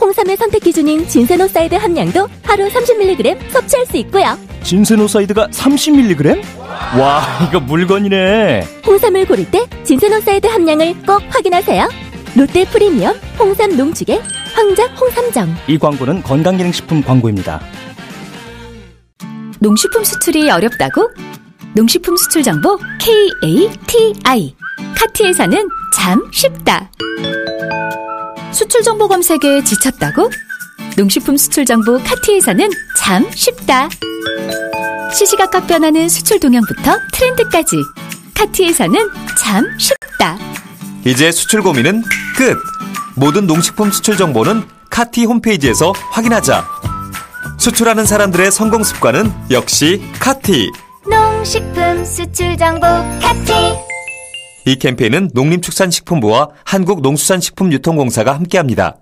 홍삼의 선택 기준인 진세노사이드 함량도 하루 30mg 섭취할 수 있고요. 진세노사이드가 30mg? 와, 이거 물건이네. 홍삼을 고를 때 진세노사이드 함량을 꼭 확인하세요. 롯데 프리미엄 홍삼 농축액 황작 홍삼정. 이 광고는 건강기능식품 광고입니다. 농식품 수출이 어렵다고? 농식품 수출 정보 KATI. 카티에서는 참 쉽다. 수출 정보 검색에 지쳤다고? 농식품 수출 정보 카티에서는 참 쉽다. 시시각각 변하는 수출 동향부터 트렌드까지 카티에서는 참 쉽다. 이제 수출 고민은 끝! 모든 농식품 수출 정보는 카티 홈페이지에서 확인하자. 수출하는 사람들의 성공 습관은 역시 카티. 농식품 수출 정보 카티. 이 캠페인은 농림축산식품부와 한국농수산식품유통공사가 함께합니다.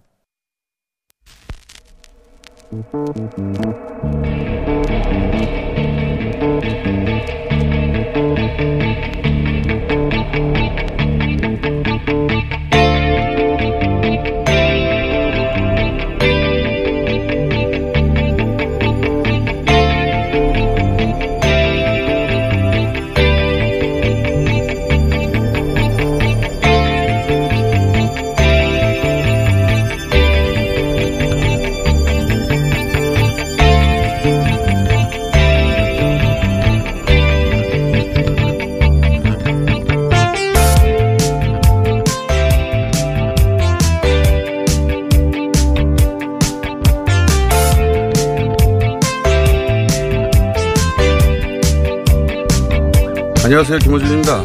안녕하세요. 김호준입니다.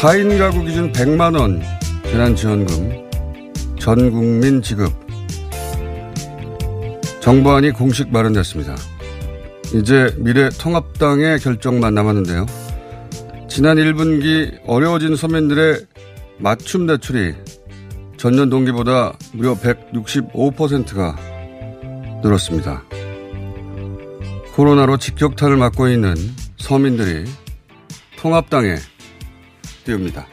4인 가구 기준 100만원 재난지원금 전 국민 지급 정부안이 공식 마련됐습니다. 이제 미래 통합당의 결정만 남았는데요. 지난 1분기 어려워진 서민들의 맞춤 대출이 전년 동기보다 무려 165%가 늘었습니다. 코로나로 직격탄을 맞고 있는 서민들이 통합당에 띄웁니다.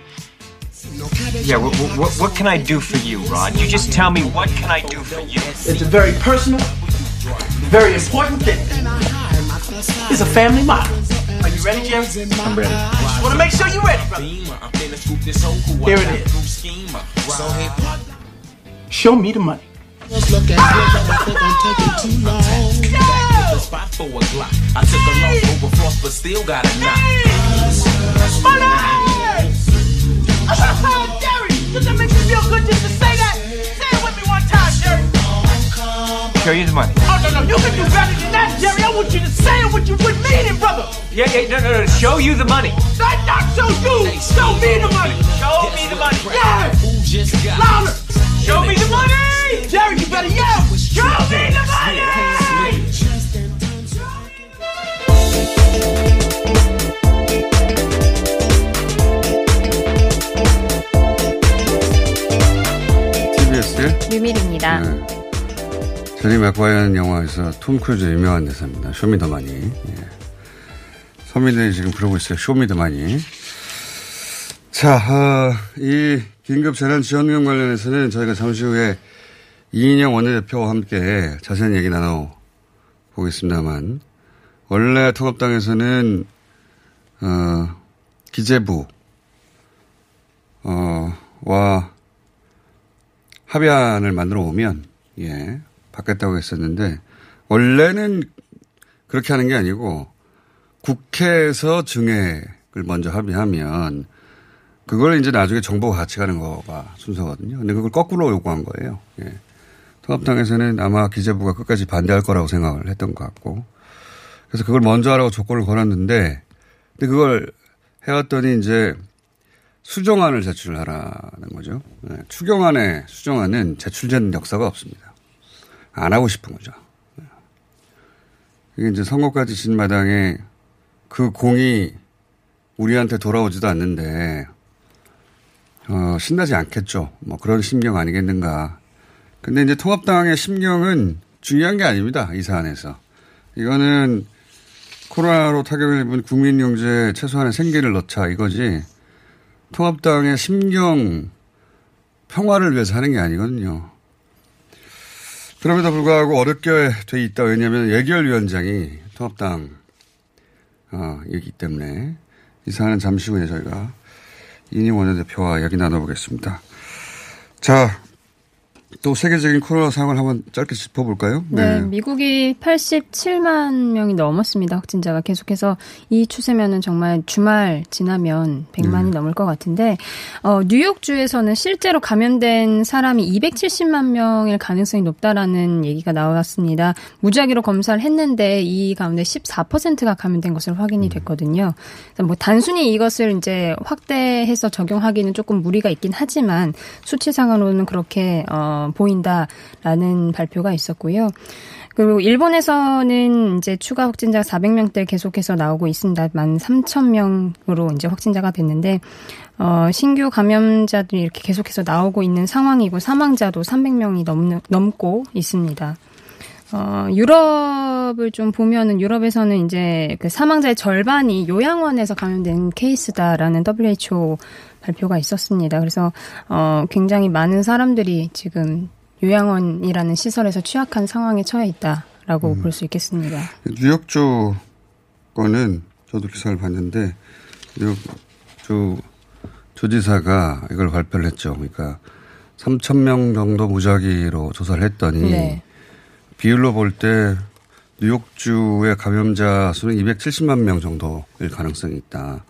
Yeah, what, what, what can I do for you, Rod? You just tell me what can I do for you? It's a very personal, very important thing. It's a family motto. Are you ready, Jerry? I'm ready. Just want to make sure you're ready, brother. Here it is. Show me the money. spot for a Glock. I took a loss over frost, but still got a knock. Money! Uh-huh, Jerry, does that make you feel good just to say that? Say it with me one time, Jerry. Show you the money. Oh, no, no, you can do better than that, Jerry. I want you to say it what you would mean it, brother. Yeah, yeah, no, no, no. Show you the money. Not, not show you. Show me the money. Show me the money. Yeah. Louder. Show me the money. Jerry, you better yell. Show me the money. 류밀희입니다. 네. 제리 맥과이라는 영화에서 톰 크루즈 유명한 대사입니다. Show me the money. 예. 서민들이 지금 그러고 있어요. Show me the money. 자, 어, 이 긴급 재난 지원금 관련해서는 저희가 잠시 후에 이인영 원내대표와 함께 자세한 얘기 나눠 보겠습니다만, 원래 통합당에서는, 어, 기재부, 어, 와 합의안을 만들어 오면, 예, 받겠다고 했었는데, 원래는 그렇게 하는 게 아니고, 국회에서 증액을 먼저 합의하면, 그걸 이제 나중에 정부가 같이 가는 거가 순서거든요. 근데 그걸 거꾸로 요구한 거예요. 예. 통합당에서는 아마 기재부가 끝까지 반대할 거라고 생각을 했던 것 같고. 그래서 그걸 먼저 하라고 조건을 걸었는데, 근데 그걸 해왔더니 이제 수정안을 제출하라는 거죠. 네. 추경안에 수정안은 제출된 역사가 없습니다. 안 하고 싶은 거죠. 네. 이게 이제 선거까지 진 마당에 그 공이 우리한테 돌아오지도 않는데 어, 신나지 않겠죠. 뭐 그런 심경 아니겠는가. 근데 이제 통합당의 심경은 중요한 게 아닙니다. 이 사안에서. 이거는 코로나로 타격을 입은 국민 경제에 최소한의 생계를 넣자 이거지. 통합당의 심경 평화를 위해서 하는 게 아니거든요. 그럼에도 불구하고 어렵게 돼 있다. 왜냐하면 예결위원장이 통합당 어, 이기 때문에 이 사안은 잠시 후에 저희가 이니 원내대표와 이야기 나눠보겠습니다. 자, 또 세계적인 코로나 상황을 한번 짧게 짚어볼까요? 네. 네. 미국이 87만 명이 넘었습니다. 확진자가 계속해서 이 추세면은 정말 주말 지나면 100만이 네. 넘을 것 같은데 어, 뉴욕주에서는 실제로 감염된 사람이 270만 명일 가능성이 높다라는 얘기가 나왔습니다. 무작위로 검사를 했는데 이 가운데 14%가 감염된 것으로 확인이 음. 됐거든요. 뭐 단순히 이것을 이제 확대해서 적용하기는 조금 무리가 있긴 하지만 수치상으로는 그렇게 어 보인다라는 발표가 있었고요. 그리고 일본에서는 이제 추가 확진자 400명대 계속해서 나오고 있습니다. 만 3천 명으로 이제 확진자가 됐는데 어, 신규 감염자들이 이렇게 계속해서 나오고 있는 상황이고 사망자도 300명이 넘, 넘고 있습니다. 어, 유럽을 좀 보면은 유럽에서는 이제 그 사망자의 절반이 요양원에서 감염된 케이스다라는 WHO 발표가 있었습니다. 그래서 어, 굉장히 많은 사람들이 지금 요양원이라는 시설에서 취약한 상황에 처해 있다라고 음. 볼수 있겠습니다. 뉴욕주 거는 저도 기사를 봤는데 뉴욕주 조지사가 이걸 발표를 했죠. 그러니까 3천 명 정도 무작위로 조사를 했더니 네. 비율로 볼 때 뉴욕주의 감염자 수는 270만 명 정도일 가능성이 있다.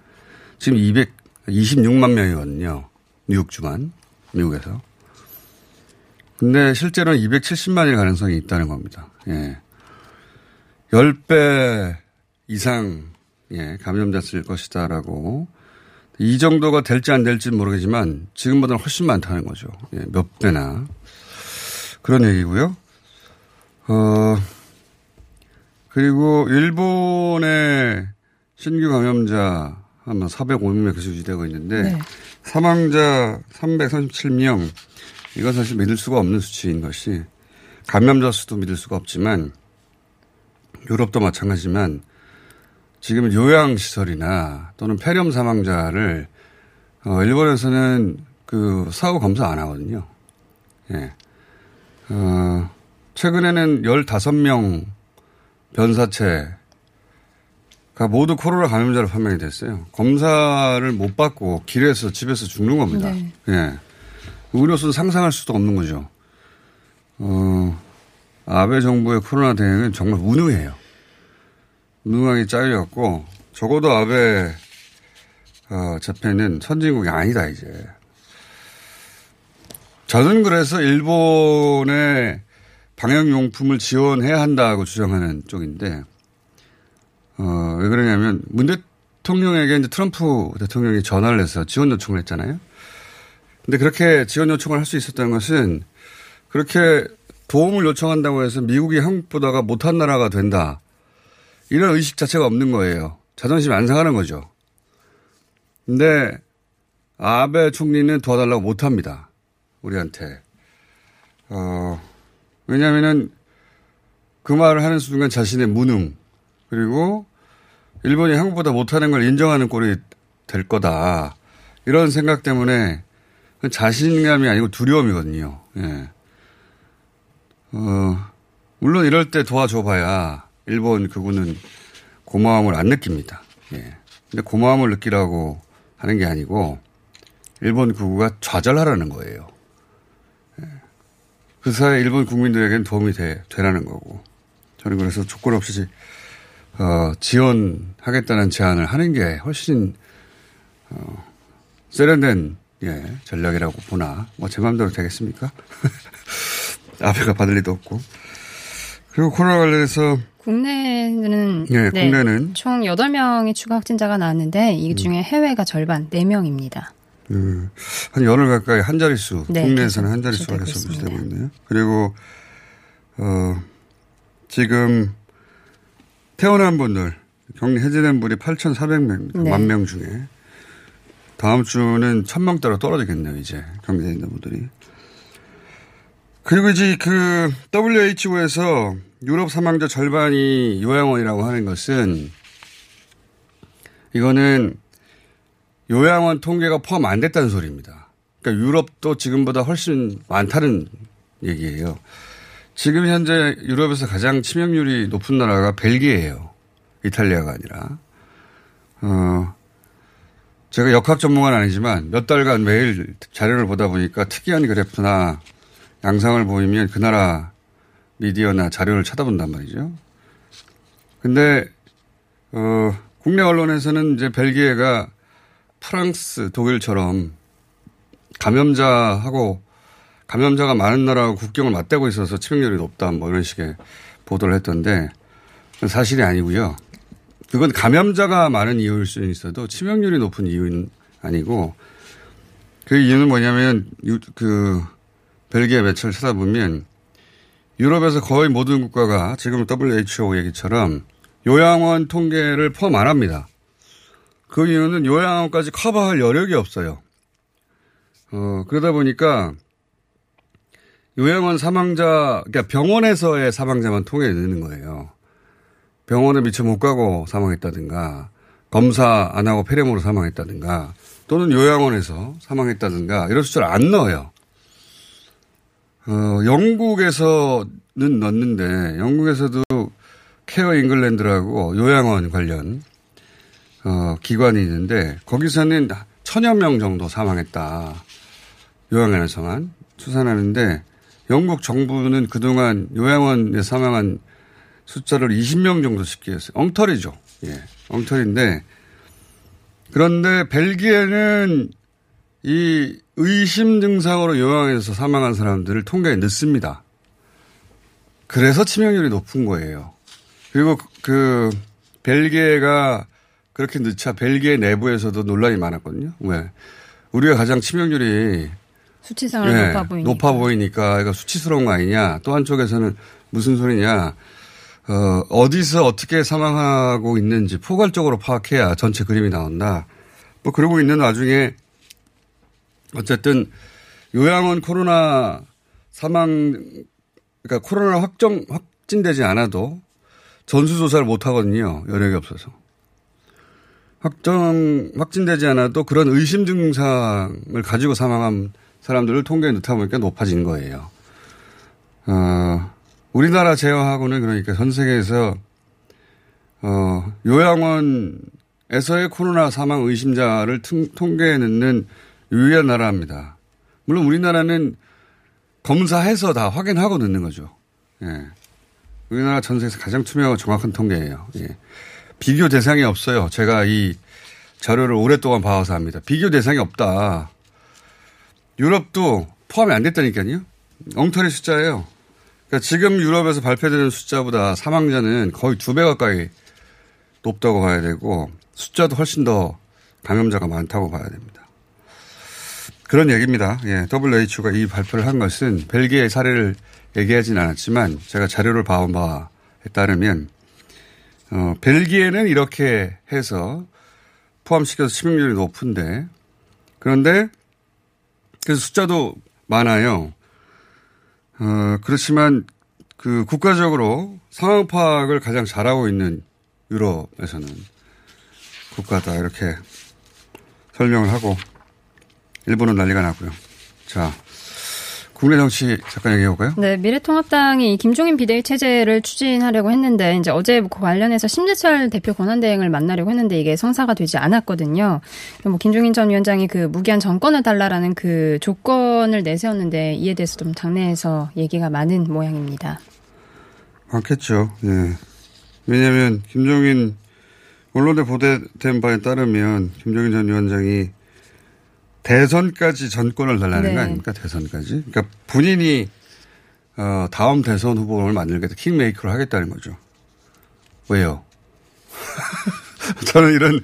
지금 200 26만 명이거든요. 뉴욕주만, 미국에서. 근데 실제로는 270만일 가능성이 있다는 겁니다. 예. 10배 이상, 예, 감염자수일 것이다라고. 이 정도가 될지 안 될지 모르겠지만 지금보다는 훨씬 많다는 거죠. 예, 몇 배나. 그런 얘기고요. 어, 그리고 일본의 신규 감염자 아마 405명 계속 유지되고 있는데 네. 사망자 337명 이건 사실 믿을 수가 없는 수치인 것이 감염자 수도 믿을 수가 없지만 유럽도 마찬가지지만 지금 요양시설이나 또는 폐렴 사망자를 어, 일본에서는 그 사후 검사 안 하거든요. 예. 어, 최근에는 15명 변사체 모두 코로나 감염자로 판명이 됐어요. 검사를 못 받고 길에서 집에서 죽는 겁니다. 네. 예. 의료선 상상할 수도 없는 거죠. 어, 아베 정부의 코로나 대응은 정말 무능해요. 무능하게 짜여갖고 적어도 아베 어, 재팬은 선진국이 아니다 이제. 저는 그래서 일본의 방역용품을 지원해야 한다고 주장하는 쪽인데 어, 왜 그러냐면 문 대통령에게 이제 트럼프 대통령이 전화를 해서 지원 요청을 했잖아요. 근데 그렇게 지원 요청을 할 수 있었다는 것은 그렇게 도움을 요청한다고 해서 미국이 한국보다가 못한 나라가 된다. 이런 의식 자체가 없는 거예요. 자존심 안 상하는 거죠. 근데 아베 총리는 도와달라고 못 합니다. 우리한테. 어, 왜냐하면은 그 말을 하는 순간 자신의 무능, 그리고 일본이 한국보다 못하는 걸 인정하는 꼴이 될 거다. 이런 생각 때문에 자신감이 아니고 두려움이거든요. 예. 어, 물론 이럴 때 도와줘봐야 일본 그분은 고마움을 안 느낍니다. 예. 근데 고마움을 느끼라고 하는 게 아니고 일본 구구가 좌절하라는 거예요. 예. 그 사이 일본 국민들에게는 도움이 돼, 되라는 거고. 저는 그래서 조건 없이 어, 지원하겠다는 제안을 하는 게 훨씬 어, 세련된 예, 전략이라고 보나. 뭐 제 마음대로 되겠습니까? 앞에가 받을 리도 없고. 그리고 코로나 관련해서 국내는 예, 네, 국내는 총 8명의 추가 확진자가 나왔는데 이 중에 해외가 절반 4명입니다. 음, 한 열흘 가까이 한 자릿수, 네, 국내에서는 한 자릿수가 계속 유지되고 있네요. 그리고, 어, 지금 태어난 분들, 격리 해제된 분이 8,400명, 네. 만명 중에 다음 주는 1,000명대로 떨어지겠네요, 이제 격리된 분들이. 그리고 이제 그 WHO에서 유럽 사망자 절반이 요양원이라고 하는 것은 이거는 요양원 통계가 포함 안 됐다는 소리입니다. 그러니까 유럽도 지금보다 훨씬 많다는 얘기예요. 지금 현재 유럽에서 가장 치명률이 높은 나라가 벨기에예요. 이탈리아가 아니라. 어, 제가 역학 전문가는 아니지만 몇 달간 매일 자료를 보다 보니까 특이한 그래프나 양상을 보이면 그 나라 미디어나 자료를 찾아본단 말이죠. 근데, 어, 국내 언론에서는 이제 벨기에가 프랑스, 독일처럼 감염자하고 감염자가 많은 나라하고 국경을 맞대고 있어서 치명률이 높다 뭐 이런 식의 보도를 했던데 사실이 아니고요. 그건 감염자가 많은 이유일 수는 있어도 치명률이 높은 이유는 아니고 그 이유는 뭐냐면 유- 그 벨기에 매체를 찾아보면 유럽에서 거의 모든 국가가 지금 WHO 얘기처럼 요양원 통계를 포함 안 합니다. 그 이유는 요양원까지 커버할 여력이 없어요. 어, 그러다 보니까 요양원 사망자, 그러니까 병원에서의 사망자만 통계에 넣는 거예요. 병원에 미처 못 가고 사망했다든가, 검사 안 하고 폐렴으로 사망했다든가, 또는 요양원에서 사망했다든가, 이런 숫자를 안 넣어요. 어, 영국에서는 넣는데, 영국에서도 케어 잉글랜드라고 요양원 관련, 어, 기관이 있는데, 거기서는 천여 명 정도 사망했다. 요양원에서만 추산하는데, 영국 정부는 그동안 요양원에 사망한 숫자를 20명 정도 집계했어요. 엉터리죠. 예. 엉터리인데, 그런데 벨기에는 이 의심 증상으로 요양에서 사망한 사람들을 통계에 넣습니다. 그래서 치명률이 높은 거예요. 그리고 그- 그 벨기에가 그렇게 넣자 벨기에 내부에서도 논란이 많았거든요. 왜? 우리가 가장 치명률이 수치상으로 예, 높아 보이니까. 높아 보이니까 이거 수치스러운 거 아니냐. 또 한쪽에서는 무슨 소리냐. 어, 어디서 어떻게 사망하고 있는지 포괄적으로 파악해야 전체 그림이 나온다. 뭐 그러고 있는 와중에 어쨌든 요양원 코로나 사망 그러니까 코로나 확정 확진되지 않아도 전수조사를 못 하거든요. 여력이 없어서. 확정 확진되지 않아도 그런 의심 증상을 가지고 사망한 사람들을 통계에 넣다 보니까 높아진 거예요. 어, 우리나라 제외하고는 그러니까 전 세계에서 어, 요양원에서의 코로나 사망 의심자를 통- 통계에 넣는 유일한 나라입니다. 물론 우리나라는 검사해서 다 확인하고 넣는 거죠. 예. 우리나라 전 세계에서 가장 투명하고 정확한 통계예요. 예. 비교 대상이 없어요. 제가 이 자료를 오랫동안 봐와서 합니다. 비교 대상이 없다. 유럽도 포함이 안 됐다니까요. 엉터리 숫자예요. 그러니까 지금 유럽에서 발표되는 숫자보다 사망자는 거의 두 배 가까이 높다고 봐야 되고 숫자도 훨씬 더 감염자가 많다고 봐야 됩니다. 그런 얘기입니다. 예, WHO가 이 발표를 한 것은 벨기에 사례를 얘기하진 않았지만 제가 자료를 봐온 바에 따르면 어, 벨기에는 이렇게 해서 포함시켜서 치명률이 높은데 그런데 그래서 숫자도 많아요. 어, 그렇지만 그 국가적으로 상황 파악을 가장 잘하고 있는 유럽에서는 국가다 이렇게 설명을 하고 일본은 난리가 나고요. 자, 국내 정치 잠깐 얘기해 볼까요? 네, 미래통합당이 김종인 비대위 체제를 추진하려고 했는데 이제 어제 그 관련해서 심재철 대표 권한대행을 만나려고 했는데 이게 성사가 되지 않았거든요. 뭐 김종인 전 위원장이 그 무기한 정권을 달라라는 그 조건을 내세웠는데 이에 대해서 좀 당내에서 얘기가 많은 모양입니다. 많겠죠. 예. 왜냐하면 김종인 언론에 보도된 바에 따르면 김종인 전 위원장이 대선까지 전권을 달라는 네. 거 아닙니까? 대선까지. 그러니까 본인이 어, 다음 대선 후보를 만들겠다. 킹메이커를 하겠다는 거죠. 왜요? 저는 이런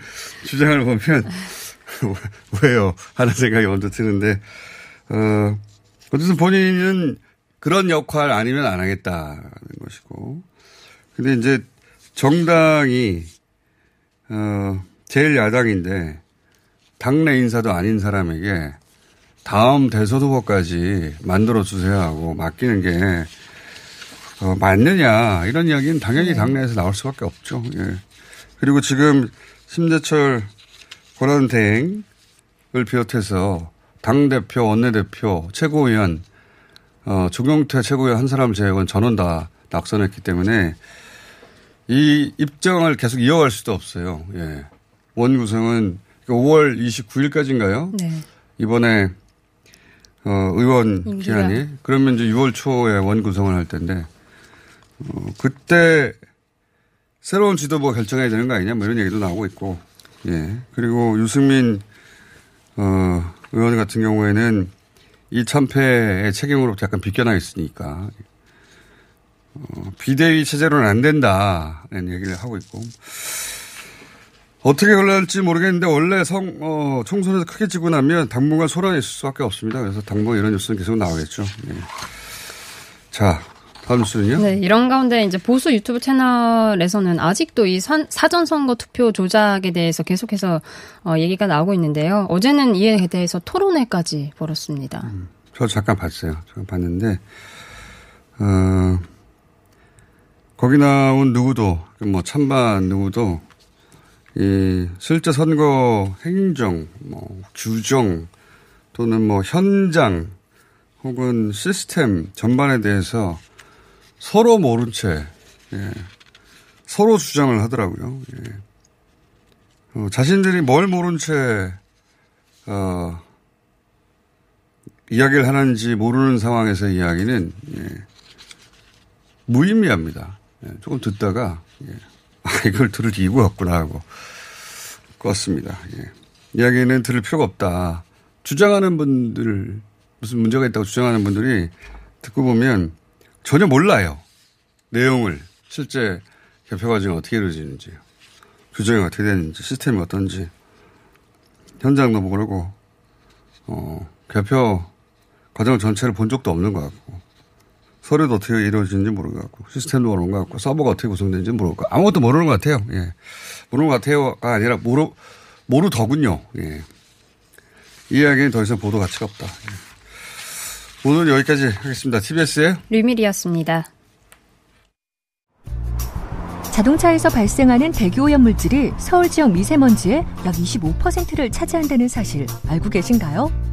주장을 보면 왜요? 하는 생각이 먼저 드는데 어, 어쨌든 본인은 그런 역할 아니면 안 하겠다는 것이고. 근데 이제 정당이 어, 제일 야당인데 당내 인사도 아닌 사람에게 다음 대선 후보까지 만들어 주세요 하고 맡기는 게 어, 맞느냐 이런 이야기는 당연히 당내에서 나올 수밖에 없죠. 예. 그리고 지금 심재철 권한 대행을 비롯해서 당 대표, 원내 대표, 최고위원, 어, 조경태 최고위원 한 사람 제외는 전원 다 낙선했기 때문에 이 입장을 계속 이어갈 수도 없어요. 예. 원 구성은 5월 29일까지인가요? 네. 이번에 어, 의원 임기가. 기한이 그러면 이제 6월 초에 원 구성을 할 텐데 어, 그때 새로운 지도부가 결정해야 되는 거 아니냐 뭐 이런 얘기도 나오고 있고 예 그리고 유승민 어, 의원 같은 경우에는 이 참패의 책임으로부터 약간 비껴나 있으니까 어, 비대위 체제로는 안 된다는 얘기를 하고 있고 어떻게 흘러갈지 모르겠는데 원래 성, 어, 총선에서 크게 지고 나면 당분간 소란이 있을 수밖에 없습니다. 그래서 당분간 이런 뉴스는 계속 나오겠죠. 예. 자, 다음 뉴스는요? 네, 이런 가운데 이제 보수 유튜브 채널에서는 아직도 이 선- 사전 선거 투표 조작에 대해서 계속해서 어, 얘기가 나오고 있는데요. 어제는 이에 대해서 토론회까지 벌었습니다. 저 잠깐 봤어요. 잠깐 봤는데, 어, 거기 나온 누구도, 뭐 찬반 누구도, 이 실제 선거 행정, 뭐 규정 또는 뭐 현장 혹은 시스템 전반에 대해서 서로 모른 채, 예, 서로 주장을 하더라고요. 예. 어, 자신들이 뭘 모른 채, 어, 이야기를 하는지 모르는 상황에서 이야기는 예, 무의미합니다. 예, 조금 듣다가 예, 아 이걸 들을 이유가 없구나 하고 껐습니다. 예. 이야기는 들을 필요가 없다. 주장하는 분들 무슨 문제가 있다고 주장하는 분들이 듣고 보면 전혀 몰라요. 내용을 실제 개표 과정이 어떻게 이루어지는지 규정이 어떻게 되는지 시스템이 어떤지 현장도 모르고 어, 개표 과정 전체를 본 적도 없는 것 같고 서류도 어떻게 이루어지는지 모르는 것 같고 시스템도 모르는 것 같고 서버가 어떻게 구성되는지 모르고 아무것도 모르는 것 같아요. 예. 모르는 것 같아요가 아니라 모르 모르더군요. 예. 이 이야기는 더 이상 보도 가치가 없다. 예. 오늘 여기까지 하겠습니다. TBS의 류밀이었습니다. 자동차에서 발생하는 대기오염 물질이 서울 지역 미세먼지의 약 25%를 차지한다는 사실 알고 계신가요?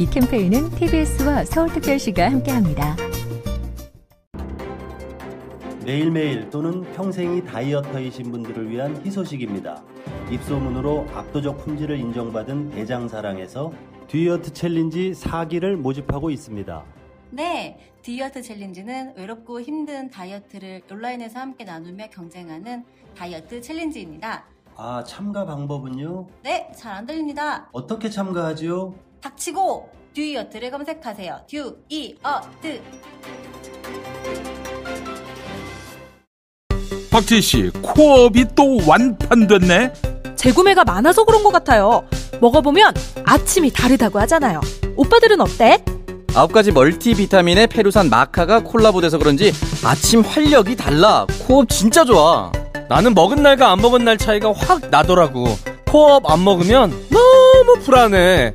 이 캠페인은 TBS와 서울특별시가 함께합니다. 매일매일 또는 평생이 다이어터이신 분들을 위한 희소식입니다. 입소문으로 압도적 품질을 인정받은 대장사랑에서 듀이어트 챌린지 4기를 모집하고 있습니다. 네, 듀이어트 챌린지는 외롭고 힘든 다이어트를 온라인에서 함께 나누며 경쟁하는 다이어트 챌린지입니다. 아, 참가 방법은요? 네, 잘 안 들립니다. 어떻게 참가하지요? 닥치고 듀이어트를 검색하세요. 듀이어트. 박지희 씨, 코업이 또 완판됐네? 재구매가 많아서 그런 것 같아요. 먹어보면 아침이 다르다고 하잖아요. 오빠들은 어때? 아홉 가지 멀티비타민에 페루산 마카가 콜라보돼서 그런지 아침 활력이 달라. 코업 진짜 좋아. 나는 먹은 날과 안 먹은 날 차이가 확 나더라고. 코업 안 먹으면 너무 불안해.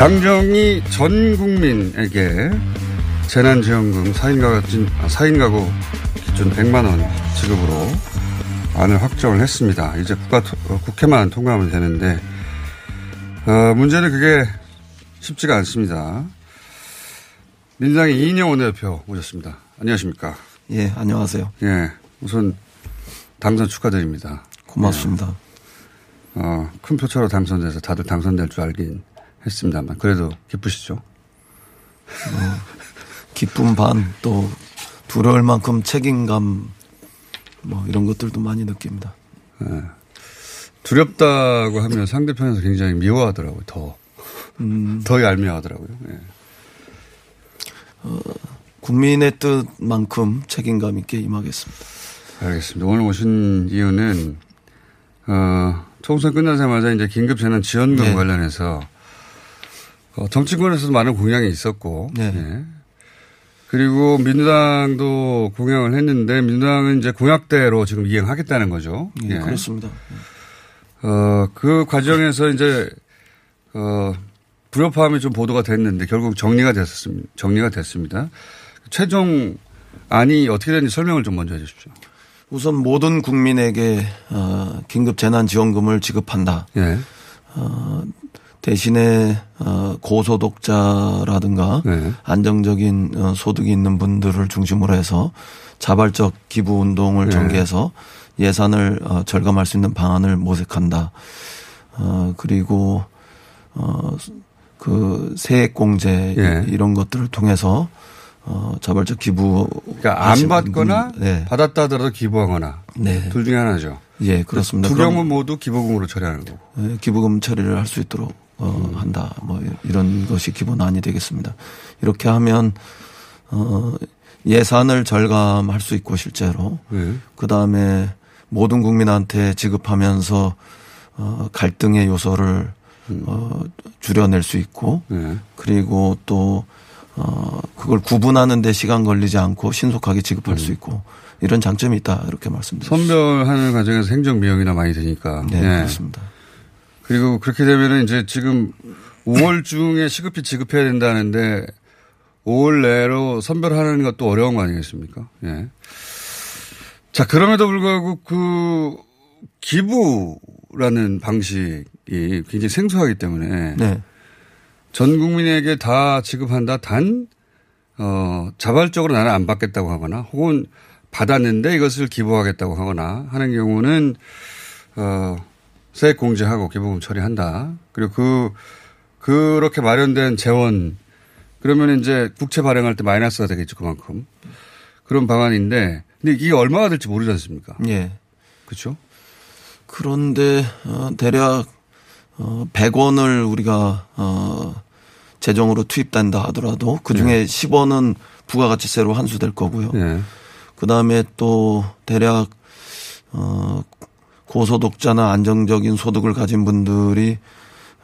당정이 전 국민에게 재난지원금 4인 가구, 진- 아, 4인 가구 기준 100만 원 지급으로 안을 확정을 했습니다. 이제 국가, 토- 어, 국회만 통과하면 되는데, 어, 문제는 그게 쉽지가 않습니다. 민주당의 이인영 원내대표 오셨습니다. 안녕하십니까. 예, 안녕하세요. 예, 우선 당선 축하드립니다. 고맙습니다. 예. 어, 큰 표차로 당선돼서 다들 당선될 줄 알긴 했습니다만, 그래도 기쁘시죠? 기쁨 반, 또 두려울 만큼 책임감, 뭐 이런 것들도 많이 느낍니다. 예. 두렵다고 하면 상대편에서 굉장히 미워하더라고요, 더. 음. 더 얄미워하더라고요. 예. 어, 국민의 뜻만큼 책임감 있게 임하겠습니다. 알겠습니다. 오늘 오신 이유는, 어, 총선 끝나자마자 이제 긴급 재난 지원금 네. 관련해서, 어, 정치권에서도 많은 공약이 있었고, 네. 예. 그리고 민주당도 공약을 했는데, 민주당은 이제 공약대로 지금 이행하겠다는 거죠. 예, 그렇습니다. 어, 그 과정에서 이제, 어, 불협화음이 좀 보도가 됐는데 결국 정리가 됐습니다. 정리가 됐습니다. 최종 안이 어떻게 되는지 설명을 좀 먼저 해 주십시오. 우선 모든 국민에게 어, 긴급 재난 지원금을 지급한다. 예. 어, 대신에 어, 고소득자라든가 네. 안정적인 어, 소득이 있는 분들을 중심으로 해서 자발적 기부 운동을 네. 전개해서 예산을 어, 절감할 수 있는 방안을 모색한다. 어, 그리고 어, 그 세액 공제 예. 이런 것들을 통해서 어, 자발적 기부 그러니까 안 받거나 네. 받았다 하더라도 기부하거나 네. 둘 중에 하나죠. 예, 그렇습니다. 두 경우 모두 기부금으로 처리하는 거고. 예, 기부금 처리를 할 수 있도록 어, 음. 한다. 뭐 이런 것이 기본안이 되겠습니다. 이렇게 하면 어, 예산을 절감할 수 있고 실제로 네. 그 다음에 모든 국민한테 지급하면서 어, 갈등의 요소를 음. 어, 줄여낼 수 있고 네. 그리고 또 어, 그걸 구분하는 데 시간 걸리지 않고 신속하게 지급할 음. 수 있고 이런 장점이 있다 이렇게 말씀드립니다. 선별하는 과정에서 행정 비용이나 많이 드니까. 네, 예. 그렇습니다. 그리고 그렇게 되면은 이제 지금 5월 중에 시급히 지급해야 된다는데 5월 내로 선별하는 것도 어려운 거 아니겠습니까? 예. 자, 그럼에도 불구하고 그 기부라는 방식이 굉장히 생소하기 때문에 네. 전 국민에게 다 지급한다 단, 어, 자발적으로 나는 안 받겠다고 하거나 혹은 받았는데 이것을 기부하겠다고 하거나 하는 경우는, 어, 세액 공제하고 기부금 처리한다. 그리고 그, 그렇게 마련된 재원, 그러면 이제 국채 발행할 때 마이너스가 되겠죠, 그만큼. 그런 방안인데, 근데 이게 얼마가 될지 모르지 않습니까? 예. 그렇죠? 그런데 어, 대략 어 100원을 우리가 어 재정으로 투입된다 하더라도 그 중에 네. 10원은 부가가치세로 환수될 거고요. 네. 그다음에 또 대략 어 고소득자나 안정적인 소득을 가진 분들이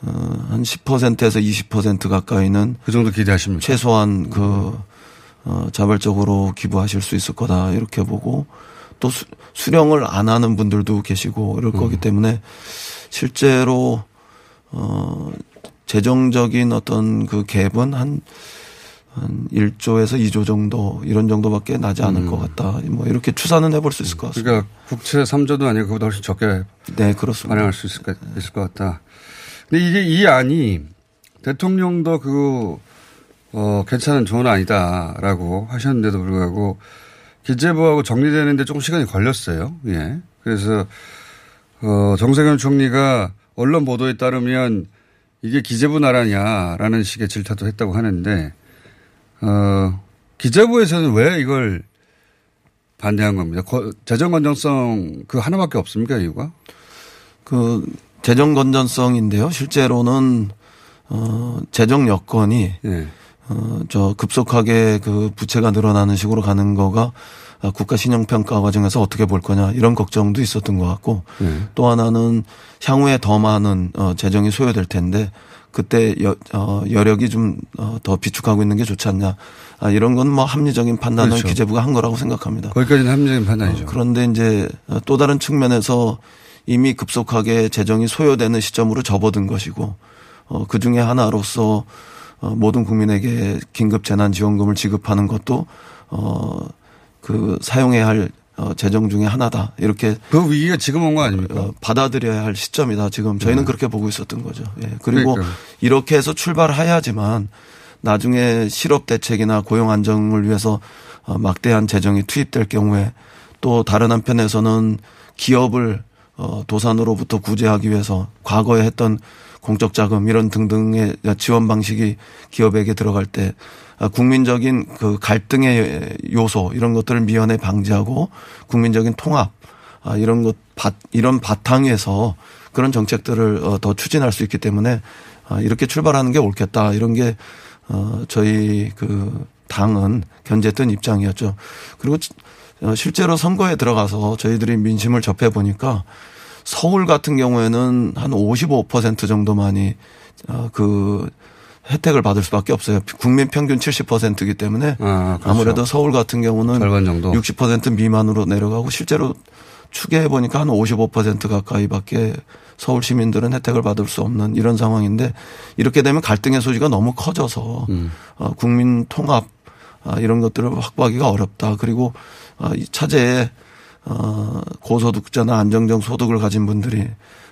어한 10%에서 20% 가까이는 그 정도 기대하십니까? 최소한 그 어, 자발적으로 기부하실 수 있을 거다 이렇게 보고 또 수, 수령을 안 하는 분들도 계시고 이럴 거기 때문에 실제로 어 재정적인 어떤 그 갭은 한 한 1조에서 2조 정도 이런 정도밖에 나지 않을 음. 것 같다. 뭐 이렇게 추산은 해볼 수 있을 것 같습니다. 그러니까 국채 3조도 아니고 그보다 훨씬 적게 네, 그렇습니다. 마련할 수 있을 것, 있을 것 같다. 근데 이게 이 안이 대통령도 그, 어, 괜찮은 좋은 안이다라고 하셨는데도 불구하고 기재부하고 정리되는데 조금 시간이 걸렸어요. 예. 그래서, 어, 정세균 총리가 언론 보도에 따르면 이게 기재부 나라냐라는 식의 질타도 했다고 하는데, 어, 기재부에서는 왜 이걸 반대한 겁니다. 거- 재정 건전성 그 하나밖에 없습니까 이유가? 그 재정 건전성인데요. 실제로는 어 재정 여건이 예. 어저 급속하게 그 부채가 늘어나는 식으로 가는 거가 아, 국가 신용 평가 과정에서 어떻게 볼 거냐 이런 걱정도 있었던 것 같고 예. 또 하나는 향후에 더 많은 어 재정이 소요될 텐데 그때 여, 어, 여력이 좀 어, 더 비축하고 있는 게 좋지 않냐. 아, 이런 건 뭐 합리적인 판단을 그렇죠. 기재부가 한 거라고 생각합니다. 거기까지는 합리적인 판단이죠. 어, 그런데 이제 또 다른 측면에서 이미 급속하게 재정이 소요되는 시점으로 접어든 것이고 어, 그 중에 하나로서 어, 모든 국민에게 긴급 재난 지원금을 지급하는 것도 어, 그 사용해야 할 어, 재정 중에 하나다. 이렇게 그 위기가 지금 온 거 아닙니까? 어, 받아들여야 할 시점이다. 지금 저희는 네. 그렇게 보고 있었던 거죠. 예. 그리고 그러니까요. 이렇게 해서 출발해야지만 나중에 실업 대책이나 고용 안정을 위해서 어, 막대한 재정이 투입될 경우에 또 다른 한편에서는 기업을 어, 도산으로부터 구제하기 위해서 과거에 했던 공적 자금 이런 등등의 지원 방식이 기업에게 들어갈 때 아, 국민적인 그 갈등의 요소 이런 것들을 미연에 방지하고 국민적인 통합 아, 이런 것 바, 이런 바탕에서 그런 정책들을 어, 더 추진할 수 있기 때문에 아, 이렇게 출발하는 게 옳겠다 이런 게 어, 저희 그 당은 견제했던 입장이었죠. 그리고 어, 실제로 선거에 들어가서 저희들이 민심을 접해 보니까 서울 같은 경우에는 한 55% 정도만이 어, 그 혜택을 받을 수밖에 없어요. 국민 평균 70%이기 때문에 아, 그렇죠. 무래도 서울 같은 경우는 절반 정도. 60% 미만으로 내려가고 실제로 추계해 보니까 한 55% 가까이밖에 서울 시민들은 혜택을 받을 수 없는 이런 상황인데 이렇게 되면 갈등의 소지가 너무 커져서 음. 어, 국민 통합 아, 이런 것들을 확보하기가 어렵다. 그리고 아, 이 차제에 어, 고소득자나 안정적 소득을 가진 분들이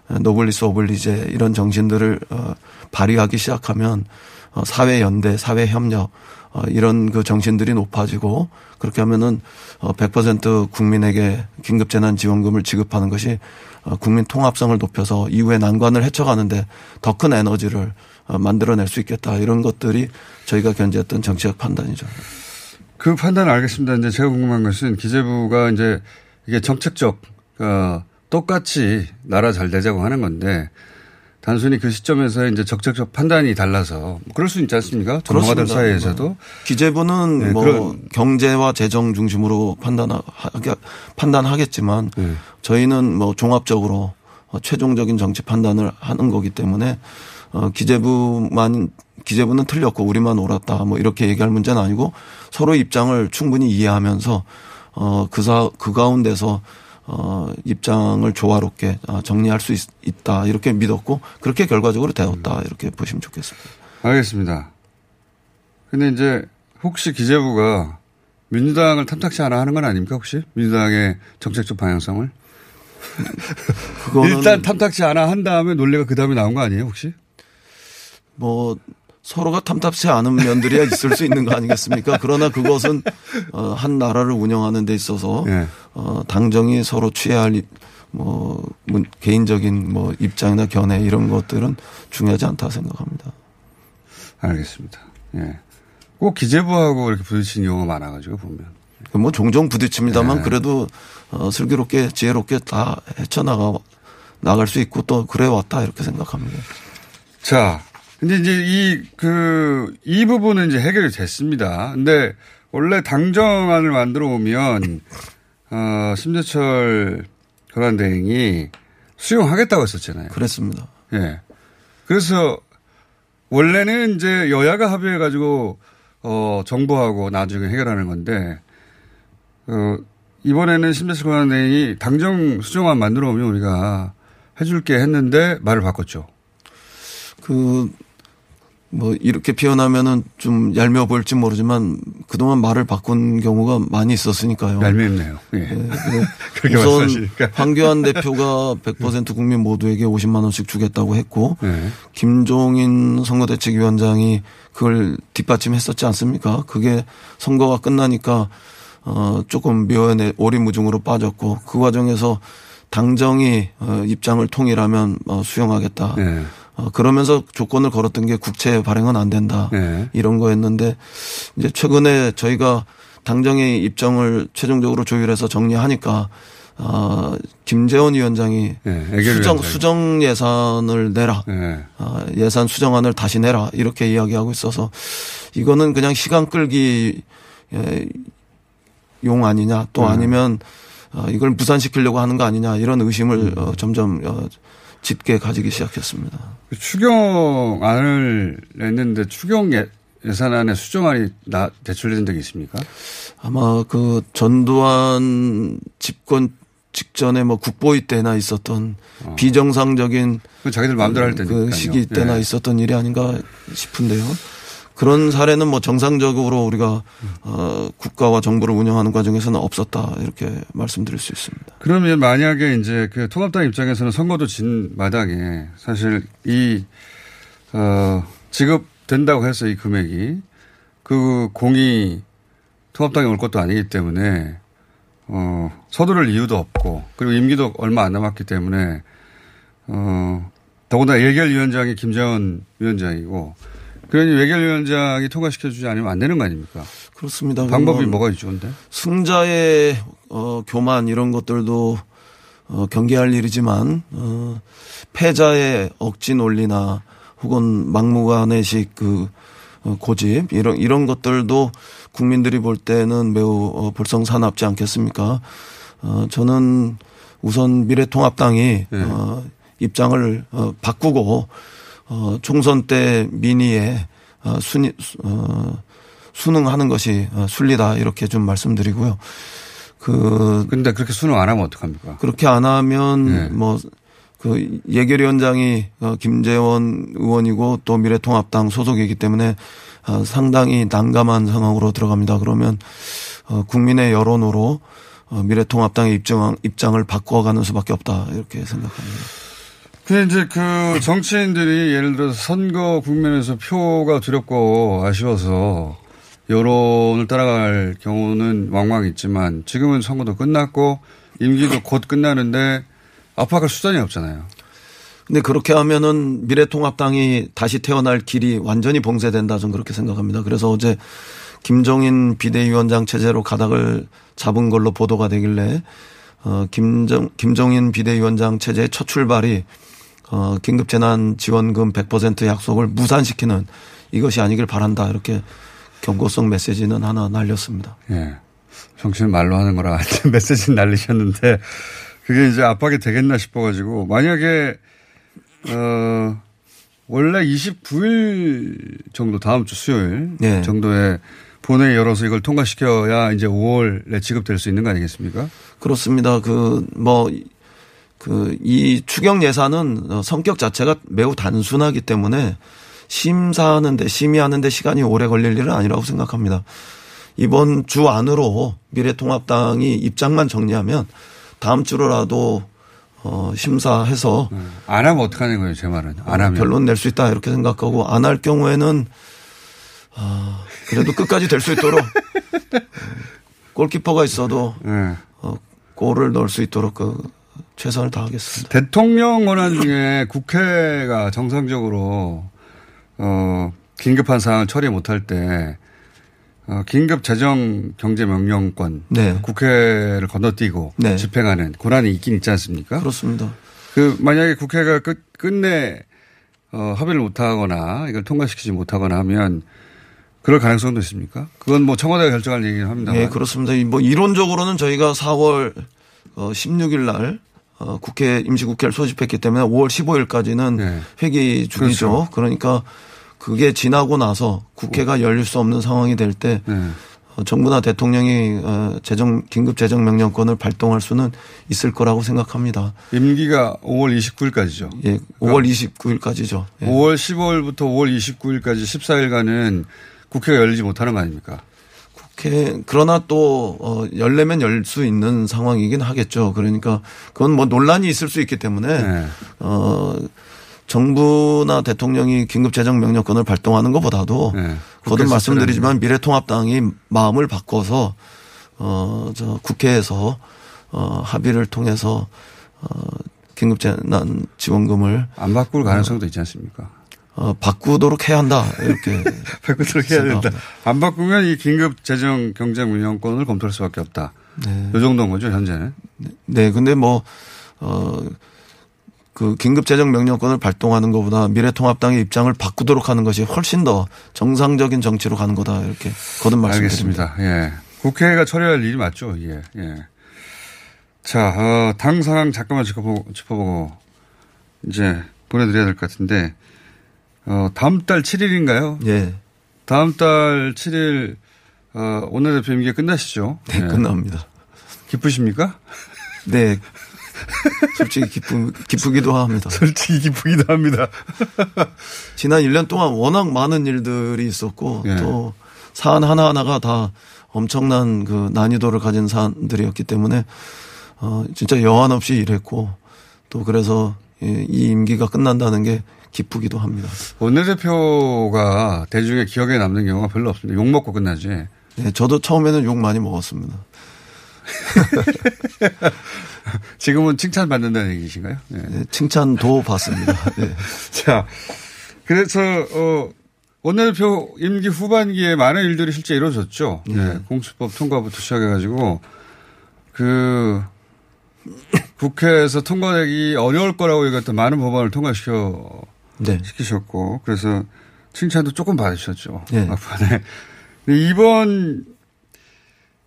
노블리스 오블리제 이런 정신들을 어, 발휘하기 시작하면 어, 사회 연대, 사회 협력 어, 이런 그 정신들이 높아지고 그렇게 하면은 어, 100% 국민에게 긴급재난지원금을 지급하는 것이 어, 국민 통합성을 높여서 이후에 난관을 헤쳐가는데 더 큰 에너지를 어, 만들어낼 수 있겠다 이런 것들이 저희가 견지했던 정치적 판단이죠. 그 판단은 알겠습니다. 이제 제가 궁금한 것은 기재부가 이제 이게 정책적, 어, 똑같이 나라 잘 되자고 하는 건데 단순히 그 시점에서 이제 적극적 판단이 달라서 뭐 그럴 수 있지 않습니까? 전문가들. 사이에서도. 기재부는 네, 뭐 경제와 재정 중심으로 판단하게 판단하겠지만 네. 저희는 뭐 종합적으로 어, 최종적인 정치 판단을 하는 거기 때문에 어 기재부만 기재부는 틀렸고 우리만 옳았다 뭐 이렇게 얘기할 문제는 아니고 서로 입장을 충분히 이해하면서 어그그 그 가운데서 어 입장을 조화롭게 어, 정리할 수 있, 있다 이렇게 믿었고 그렇게 결과적으로 되었다 이렇게 보시면 좋겠습니다. 알겠습니다. 근데 이제 혹시 기재부가 민주당을 탐탁치 않아 하는 건 아닙니까 혹시? 민주당의 정책적 방향성을? 일단 탐탁치 않아 한 다음에 논리가 그 다음에 나온 거 아니에요 혹시? 뭐 서로가 탐탁치 않은 면들이 있을 수 있는 거 아니겠습니까? 그러나 그것은 어, 한 나라를 운영하는 데 있어서 네. 어, 당정이 서로 취해야 할 입- 뭐 문- 개인적인 뭐 입장이나 견해 이런 것들은 중요하지 않다 생각합니다. 알겠습니다. 예. 꼭 기재부하고 이렇게 부딪히는 경우가 많아가지고 보면. 뭐 종종 부딪힙니다만 네. 그래도 어, 슬기롭게 지혜롭게 다 헤쳐나가 나갈 수 있고 또 그래 왔다 이렇게 생각합니다. 자, 근데 이제 이, 그, 이 부분은 이제 해결이 됐습니다. 근데 원래 당정안을 만들어 오면, 어, 심재철 권한대행이 수용하겠다고 했었잖아요. 그랬습니다. 예. 그래서 원래는 이제 여야가 합의해가지고, 어, 정부하고 나중에 해결하는 건데, 어, 이번에는 심재철 권한대행이 당정 수정안 만들어 오면 우리가 해줄게 했는데 말을 바꿨죠. 그 뭐 이렇게 표현하면은 좀 얄미워 보일지 모르지만 그동안 말을 바꾼 경우가 많이 있었으니까요. 얄밉네요. 예. 네, 그렇게 우선 말씀하시니까. 황교안 대표가 100% 국민 모두에게 50만 원씩 주겠다고 했고 네. 김종인 선거대책위원장이 그걸 뒷받침했었지 않습니까? 그게 선거가 끝나니까 어 조금 묘연의 오리무중으로 빠졌고 그 과정에서 당정이 어 입장을 통일하면 어 수용하겠다. 네. 어 그러면서 조건을 걸었던 게 국채 발행은 안 된다. 네. 이런 거였는데 이제 최근에 저희가 당정의 입장을 최종적으로 조율해서 정리하니까 어 김재원 위원장이 네, 수정. 수정 예산을 내라. 네. 어, 예산 수정안을 다시 내라 이렇게 이야기하고 있어서 이거는 그냥 시간 끌기 예, 용 아니냐 또 음. 아니면 어, 이걸 무산시키려고 하는 거 아니냐 이런 의심을 어, 점점 어, 짙게 가지기 시작했습니다. 그 추경안을 냈는데 추경 예, 예산안에 수정안이 나, 대출된 적이 있습니까? 아마 그 전두환 집권 직전에 뭐 국보위 때나 있었던 비정상적인 어. 그 자기들 마음대로 할그 때니까요. 시기 때나 예. 있었던 일이 아닌가 싶은데요. 그런 사례는 뭐 정상적으로 우리가 어 국가와 정부를 운영하는 과정에서는 없었다 이렇게 말씀드릴 수 있습니다. 그러면 만약에 이제 그 통합당 입장에서는 선거도 진 마당에 사실 이, 어, 지급된다고 해서 이 금액이 그 공이 통합당에 올 것도 아니기 때문에 어, 서두를 이유도 없고 그리고 임기도 얼마 안 남았기 때문에 어, 더군다나 예결위원장이 김재원 위원장이고 그러니 예결위원장이 통과시켜주지 않으면 안 되는 거 아닙니까? 그렇습니다. 방법이 뭐가 있죠, 근데? 승자의 어, 교만 이런 것들도 어, 경계할 일이지만 어, 패자의 억지 논리나 혹은 막무가내식 그 어, 고집 이런 이런 것들도 국민들이 볼 때는 매우 어, 불성사납지 않겠습니까? 어, 저는 우선 미래통합당이 어, 입장을 어, 바꾸고 어, 총선 때 민의에 어, 순위 어, 순응하는 것이 어, 순리다 이렇게 좀 말씀드리고요. 그 근데 그렇게 순응 안 하면 어떡합니까? 그렇게 안 하면 네. 뭐 그 예결위원장이 어, 김재원 의원이고 또 미래통합당 소속이기 때문에 어, 상당히 난감한 상황으로 들어갑니다. 그러면 어, 국민의 여론으로 어, 미래통합당의 입장 입장을 바꿔가는 수밖에 없다 이렇게 생각합니다. 근데 이제 그 정치인들이 예를 들어서 선거 국면에서 표가 두렵고 아쉬워서 여론을 따라갈 경우는 왕왕 있지만 지금은 선거도 끝났고 임기도 곧 끝나는데 압박할 수단이 없잖아요. 근데 그렇게 하면은 미래통합당이 다시 태어날 길이 완전히 봉쇄된다 저는 그렇게 생각합니다. 그래서 어제 김종인 비대위원장 체제로 가닥을 잡은 걸로 보도가 되길래 어 김정 김종인 비대위원장 체제의 첫 출발이 어 긴급재난지원금 100% 약속을 무산시키는 이것이 아니길 바란다 이렇게 경고성 메시지는 하나 날렸습니다. 예. 정치는 말로 하는 거라 메시지는 날리셨는데 그게 이제 압박이 되겠나 싶어가지고 만약에 어 원래 29일 정도 다음 주 수요일 네. 정도에 본회의 열어서 이걸 통과시켜야 이제 5월에 지급될 수 있는 거 아니겠습니까? 그렇습니다. 그, 뭐, 그, 이 추경 예산은 어, 성격 자체가 매우 단순하기 때문에 심사하는데, 심의하는데 시간이 오래 걸릴 일은 아니라고 생각합니다. 이번 주 안으로 미래통합당이 입장만 정리하면 다음 주로라도 어, 심사해서 안 하면 어떡하는 거예요, 제 말은. 안 하면. 결론 낼 수 있다 이렇게 생각하고 안 할 경우에는 아, 그래도 끝까지 될 수 있도록 어, 골키퍼가 있어도 네. 어, 골을 넣을 수 있도록 그 최선을 다하겠습니다. 대통령 권한 중에 국회가 정상적으로 어 긴급한 사항을 처리 못할 때 어, 긴급 재정 경제 명령권 네. 국회를 건너뛰고 네. 집행하는 권한이 있긴 있지 않습니까? 그렇습니다. 그 만약에 국회가 끝 끝내 어, 합의를 못하거나 이걸 통과시키지 못하거나 하면 그럴 가능성도 있습니까? 그건 뭐 청와대가 결정할 얘기긴 합니다. 네, 그렇습니다. 이뭐 이론적으로는 저희가 4월 어 16일 날 어, 국회 임시국회를 소집했기 때문에 5월 15일까지는 회기 중이죠. 그렇죠. 그러니까 그게 지나고 나서 국회가 열릴 수 없는 상황이 될때 네. 어, 정부나 대통령이 어, 재정 긴급 재정 명령권을 발동할 수는 있을 거라고 생각합니다. 임기가 5월 29일까지죠. 예, 5월 29일까지죠. 예. 5월 15일부터 5월 29일까지 14일간은 국회가 열리지 못하는 거 아닙니까? 국회 그러나 또 어, 열려면 열 수 있는 상황이긴 하겠죠. 그러니까 그건 뭐 논란이 있을 수 있기 때문에 네. 어 정부나 대통령이 긴급 재정 명령권을 발동하는 것보다도 네. 거듭 말씀드리지만 미래통합당이 마음을 바꿔서 어 저 국회에서 어 합의를 통해서 어 긴급 재난 지원금을 안 바꿀 가능성도 있지 않습니까? 어 바꾸도록 해야 한다 이렇게 바꾸도록 해야 된다. 생각합니다. 안 바꾸면 이 긴급 재정 경제 운영권을 검토할 수 밖에 없다. 네. 이 정도인 거죠 현재는. 네, 근데 뭐, 어, 그 긴급 재정 명령권을 발동하는 것보다 미래통합당의 입장을 바꾸도록 하는 것이 훨씬 더 정상적인 정치로 가는 거다. 이렇게 거듭 말씀드립니다. 알겠습니다. 예. 국회가 처리할 일이 맞죠. 예. 예. 자, 어, 당 상황 잠깐만 짚어보고, 짚어보고 이제 보내드려야 될 것 같은데 어, 다음 달 7일인가요? 예. 다음 달 7일 어, 원내대표 임기 끝나시죠? 네, 끝납니다. 기쁘십니까? 네. 솔직히 기쁘, 기쁘기도 합니다. 솔직히 기쁘기도 합니다. 지난 1년 동안 워낙 많은 일들이 있었고 예. 또 사안 하나하나가 다 엄청난 그 난이도를 가진 사안들이었기 때문에 어 진짜 여한 없이 일했고 또 그래서 이이 임기가 끝난다는 게 기쁘기도 합니다. 원내대표가 대중의 기억에 남는 경우가 별로 없습니다. 욕 먹고 끝나지. 네, 저도 처음에는 욕 많이 먹었습니다. 지금은 칭찬받는다는 얘기신가요? 네. 네, 칭찬도 받습니다. 네. 자, 그래서, 어, 원내대표 임기 후반기에 많은 일들이 실제 이루어졌죠. 네. 공수법 통과부터 시작해가지고, 그, 국회에서 통과되기 어려울 거라고 얘기했던 많은 법안을 통과시켜, 네. 시키셨고, 그래서 칭찬도 조금 받으셨죠. 네. 막판에. 근데 이번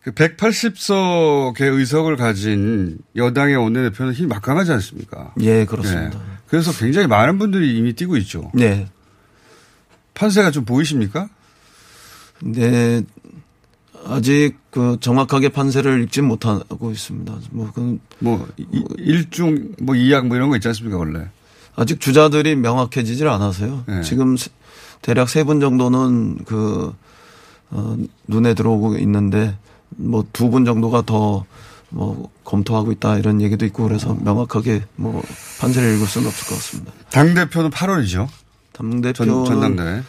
그 180석의 의석을 가진 여당의 원내대표는 힘이 막강하지 않습니까? 예, 그렇습니다. 네. 그래서 굉장히 많은 분들이 이미 뛰고 있죠. 네. 판세가 좀 보이십니까? 네. 아직 그 정확하게 판세를 읽지 못하고 있습니다. 뭐, 그, 뭐, 이- 일중, 뭐, 이약 뭐 이런 거 있지 않습니까, 원래? 아직 주자들이 명확해지질 않아서요. 네. 지금 세- 대략 세 분 정도는 그, 어, 눈에 들어오고 있는데 뭐 두 분 정도가 더 뭐 검토하고 있다 이런 얘기도 있고 그래서 명확하게 뭐 판세를 읽을 수는 없을 것 같습니다. 당 대표는 8월이죠. 당 대표는 전당대회.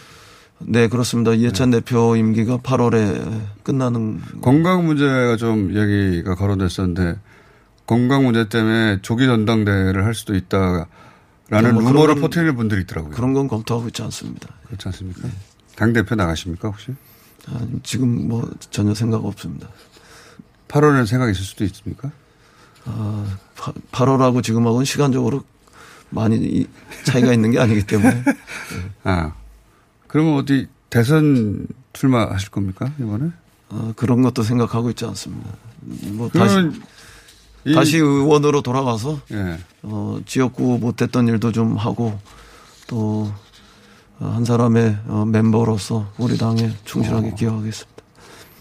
네, 그렇습니다. 이해찬 대표 임기가 8월에 끝나는 건강 문제가 좀 얘기가 거론됐었는데, 건강 문제 때문에 조기 전당대회를 할 수도 있다 라는 뭐 루머를 건- 퍼뜨리는 분들이 있더라고요. 그런 건 검토하고 있지 않습니다. 그렇지 않습니까? 당대표 나가십니까, 혹시? 아, 지금 뭐 전혀 생각 없습니다. 8월에 생각 있을 수도 있습니까? 아, 8월하고 지금하고는 시간적으로 많이 이- 차이가 있는 게 아니기 때문에 아. 그러면 어디 대선 출마하실 겁니까, 이번에? 어, 그런 것도 생각하고 있지 않습니다. 뭐 다시 다시 의원으로 돌아가서 예. 어, 지역구 못했던 일도 좀 하고 또 한 사람의 어, 멤버로서 우리 당에 충실하게 어. 기여하겠습니다.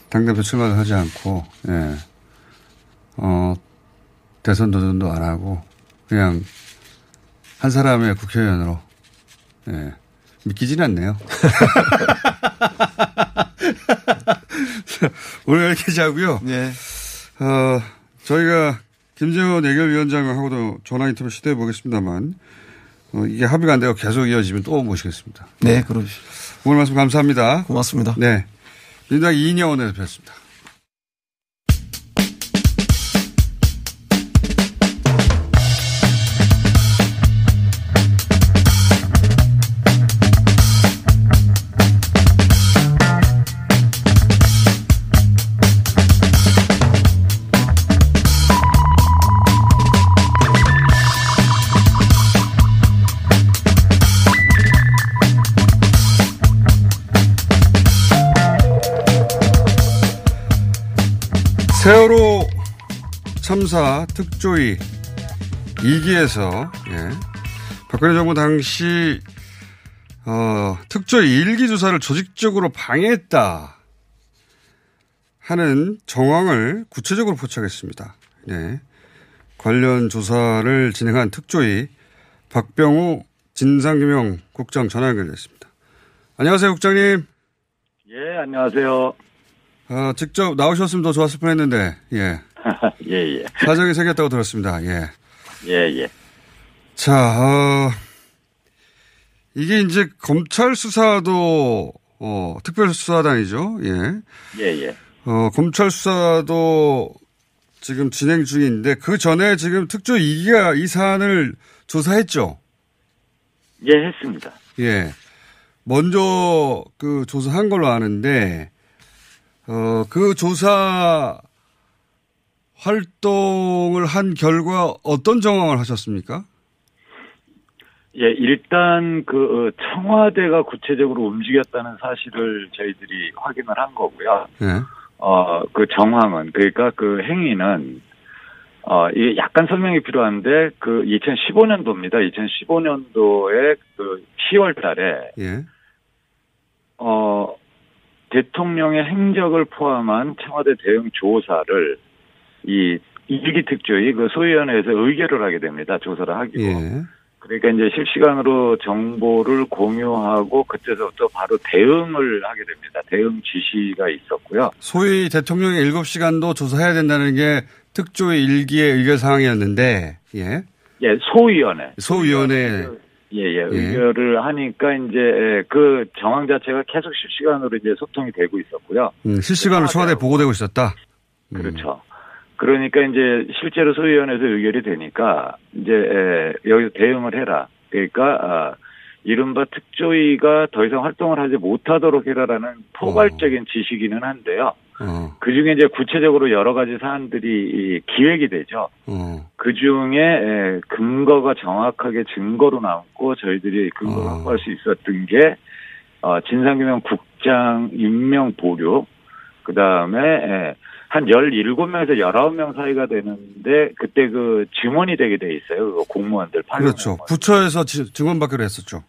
당대표 출마를 하지 않고, 예. 어, 대선 도전도 안 하고, 그냥, 한 사람의 국회의원으로, 예. 믿기진 않네요. 오늘 여기까지 하고요. 네. 어, 저희가 김재원 예결위원장하고도 전화 인터뷰 시도해 보겠습니다만, 어, 이게 합의가 안 되고 계속 이어지면 또 모시겠습니다. 네, 그러시죠. 오늘 말씀 감사합니다. 고맙습니다. 네. 민주당 이인영 원내대표였습니다. 세월호 참사 특조위 2기에서 예. 박근혜 정부 당시 어, 특조위 1기 조사를 조직적으로 방해했다. 하는 정황을 구체적으로 포착했습니다. 네. 관련 조사를 진행한 특조위 박병우 진상규명 국장 전화 연결됐습니다. 안녕하세요, 국장님. 예, 안녕하세요. 아, 직접 나오셨으면 더 좋았을 뻔 했는데, 예. 예, 예. 사정이 생겼다고 들었습니다. 예. 예, 예. 자, 어, 이게 이제 검찰 수사도, 어, 특별수사단이죠. 예. 예, 예. 어, 검찰 수사도 지금 진행 중인데 그 전에 지금 특조 2기가 이 사안을 조사했죠. 예, 했습니다. 예. 먼저 그 조사한 걸로 아는데, 어, 그 조사 활동을 한 결과 어떤 정황을 하셨습니까? 예, 일단 그 어, 청와대가 구체적으로 움직였다는 사실을 저희들이 확인을 한 거고요. 예. 어, 그 정황은 그러니까 그 행위는 어, 이게 약간 설명이 필요한데 그 2015년도입니다. 2015년도에 그 10월 달에 예. 어, 대통령의 행적을 포함한 청와대 대응 조사를 이 일기 특조위 그 소위원회에서 의결을 하게 됩니다. 조사를 하기로. 예. 그러니까 이제 실시간으로 정보를 공유하고 그때서부터 바로 대응을 하게 됩니다. 대응 지시가 있었고요. 소위 대통령의 7시간도 조사해야 된다는 게 특조위 일기의 의결 사항이었는데, 예. 예, 소위원회. 소위원회. 예, 예, 의결을 하니까 이제 그 정황 자체가 계속 실시간으로 이제 소통이 되고 있었고요. 음, 실시간으로 청와대에 보고되고 있었다. 음. 그렇죠. 그러니까 이제 실제로 소위원회에서 의결이 되니까 이제 에, 여기서 대응을 해라. 그러니까 아, 이른바 특조위가 더 이상 활동을 하지 못하도록 해라라는 포괄적인 지시기는 한데요. 어, 그 중에 이제 구체적으로 여러 가지 사안들이 이 기획이 되죠. 어. 그 중에 근거가 정확하게 증거로 남고 저희들이 근거를 확보할 수 있었던 게 어, 진상규명 국장 임명 보류, 그 다음에 한 17명에서 19명 사이가 되는데 그때 그 증원이 되게 돼 있어요. 그 공무원들 파견. 그렇죠. 부처에서 지- 증언 받기로 했었죠.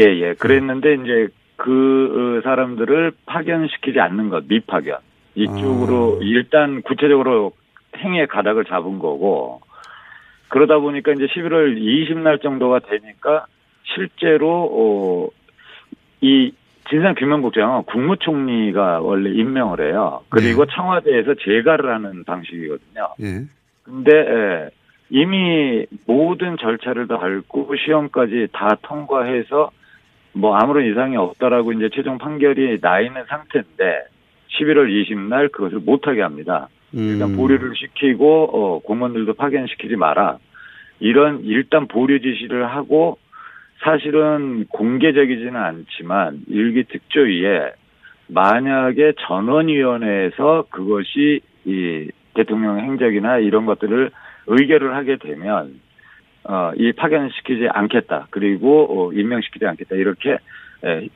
예, 예. 그랬는데 이제 그 어, 사람들을 파견시키지 않는 것, 미파견. 이쪽으로 일단 구체적으로 행위의 가닥을 잡은 거고, 그러다 보니까 이제 11월 20날 정도가 되니까 실제로, 어, 이 진상 규명국장은 국무총리가 원래 임명을 해요. 그리고 청와대에서 재가를 하는 방식이거든요. 예. 근데 예, 이미 모든 절차를 다 밟고 시험까지 다 통과해서 뭐 아무런 이상이 없다라고 이제 최종 판결이 나 있는 상태인데 11월 20날 그것을 못하게 합니다. 일단 음. 보류를 시키고 어, 공무원들도 파견시키지 마라. 이런 일단 보류 지시를 하고 사실은 공개적이지는 않지만 일기 특조위에 만약에 전원위원회에서 그것이 이 대통령 행적이나 이런 것들을 의결을 하게 되면 어, 이 파견시키지 않겠다. 그리고 어, 임명시키지 않겠다. 이렇게 에,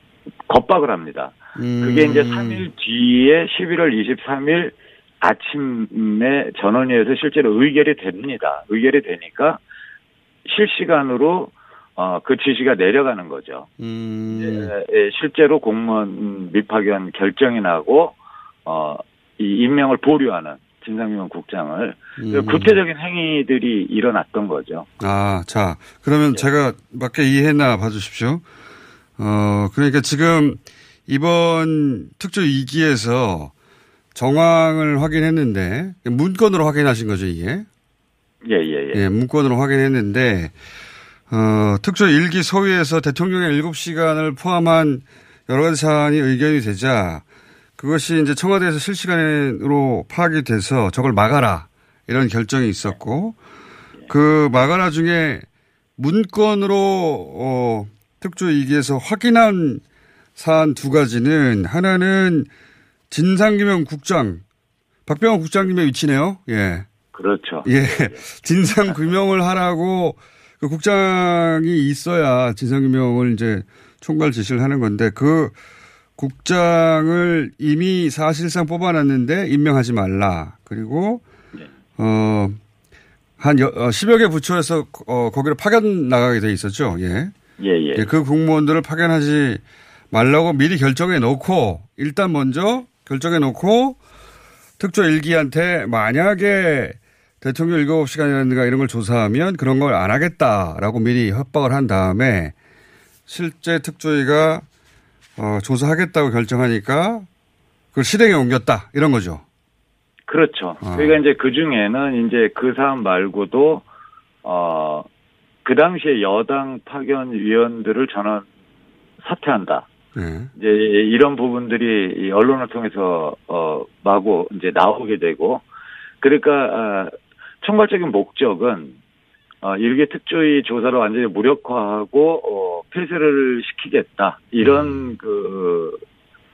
겁박을 합니다. 그게 이제 3일 뒤에 11월 23일 아침에 전원위에서 실제로 의결이 됩니다. 의결이 되니까 실시간으로 어, 그 지시가 내려가는 거죠. 음. 예, 예, 실제로 공무원 미파견 결정이 나고 어, 이 임명을 보류하는 진상규명 국장을 음. 구체적인 행위들이 일어났던 거죠. 아, 자, 그러면 제가 맞게 이해했나 봐주십시오. 어, 그러니까 지금 이번 특조 2기에서 정황을 확인했는데, 문건으로 확인하신 거죠, 이게? 예, 예, 예. 예, 문건으로 확인했는데, 어, 특조 1기 소위에서 대통령의 7시간을 포함한 여러 가지 사안이 의견이 되자, 그것이 이제 청와대에서 실시간으로 파악이 돼서 저걸 막아라. 이런 결정이 있었고, 그 막아라 중에 문건으로, 어, 특조 2기에서 확인한 사안 두 가지는, 하나는 진상규명 국장, 박병호 국장님의 위치네요. 예. 그렇죠. 예. 진상 규명을 하라고 그 국장이 있어야 진상규명을 이제 총괄 지시를 하는 건데 그 국장을 이미 사실상 뽑아놨는데 임명하지 말라. 그리고 어, 한 여, 어, 10여 개 부처에서 어, 거기로 파견 나가게 돼 있었죠. 예. 예, 예. 예, 그 공무원들을 파견하지 말라고 미리 결정해 놓고 일단 먼저 결정해 놓고 특조 일기한테 만약에 대통령 일곱 시간이라든가 이런 걸 조사하면 그런 걸 안 하겠다라고 미리 협박을 한 다음에 실제 특조위가 어, 조사하겠다고 결정하니까 그걸 실행에 옮겼다 이런 거죠. 그렇죠. 아. 그러니까 이제 그 중에는 이제 그 사람 말고도 어, 그 당시에 여당 파견 위원들을 전원 사퇴한다. 네. 이제 이런 부분들이 이 언론을 통해서 어 마구 이제 나오게 되고 그러니까 아, 총괄적인 목적은 어 일개 특조위 조사를 완전히 무력화하고 어 폐쇄를 시키겠다 이런 그